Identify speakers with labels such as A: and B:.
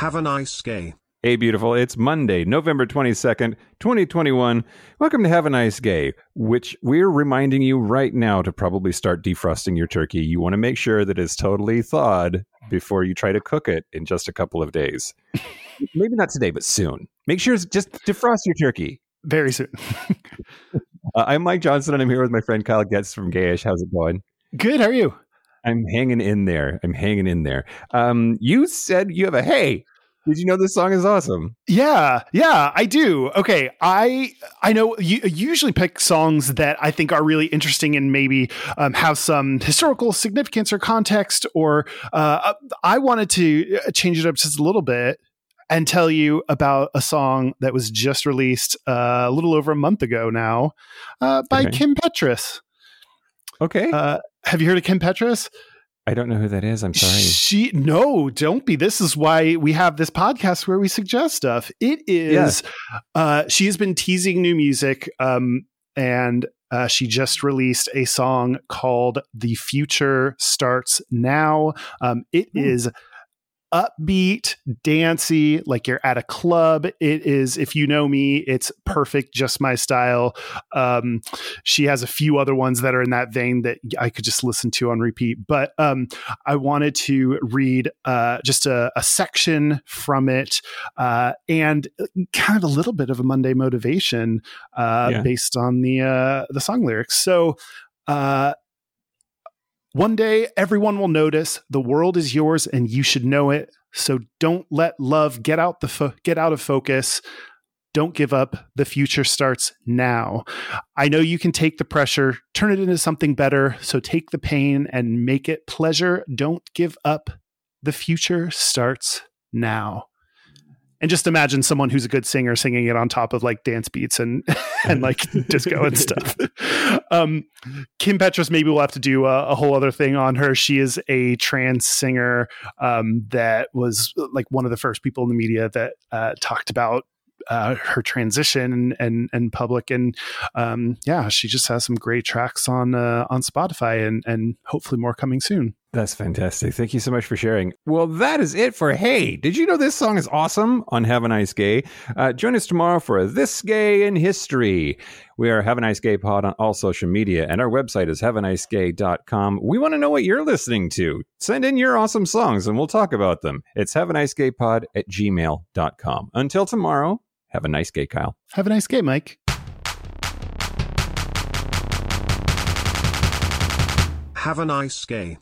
A: Have a nice day.
B: Hey, beautiful. It's Monday, November 22nd, 2021. Welcome to Have a Nice Gay, which we're reminding you right now to probably start defrosting your turkey. You want to make sure that it's totally thawed before you try to cook it in just a couple of days. Maybe not today, but soon. Make sure it's just defrost your turkey.
C: Very soon.
B: Uh, I'm Mike Johnson, and I'm here with my friend Kyle Getz from Gayish. How's it going?
C: Good. How are you?
B: I'm hanging in there. I'm hanging in there. Um, you said you have a hey. Did you know this song is awesome?
C: Yeah, yeah, I do. Okay, I I know you usually pick songs that I think are really interesting and maybe um, have some historical significance or context. Or uh, I wanted to uh, change it up just a little bit and tell you about a song that was just released uh, a little over a month ago now uh, by
B: Okay.
C: Kim Petras.
B: Okay.
C: Uh, have you heard of Kim Petras?
B: I don't know who that is. I'm sorry.
C: She no, don't be. This is why we have this podcast where we suggest stuff. It is uh she has been teasing new music um and uh, she just released a song called "The Future Starts Now." Um, it
B: Hmm.
C: is upbeat, dancey, like you're at a club. It is, if you know me, it's perfect, just my style. Um, she has a few other ones that are in that vein that I could just listen to on repeat. But um, I wanted to read uh, just a, a section from it uh, and kind of a little bit of a Monday motivation uh,
B: Yeah.
C: based on the uh, the song lyrics. So. One day, everyone will notice the world is yours and you should know it. So don't let love get out the fo- get out of focus. Don't give up. The future starts now. I know you can take the pressure, turn it into something better. So take the pain and make it pleasure. Don't give up. The future starts now. And just imagine someone who's a good singer singing it on top of like dance beats and and like disco and stuff. Um, Kim Petras, maybe we'll have to do a, a whole other thing on her. She is a trans singer um, that was like one of the first people in the media that uh, talked about uh, her transition and and, and public. And um, yeah, she just has some great tracks on uh, on Spotify and and hopefully more coming soon.
B: That's fantastic. Thank you so much for sharing. Well, that is it for Hey. Did you know this song is awesome on Have a Nice Gay? Uh, join us tomorrow for This Gay in History. We are Have a Nice Gay Pod on all social media, and our website is haveanicegay.com. We want to know what you're listening to. Send in your awesome songs and we'll talk about them. It's have a nice gay pod at gmail.com. Until tomorrow, have a nice gay, Kyle.
C: Have a nice day, Mike.
A: Have a nice gay.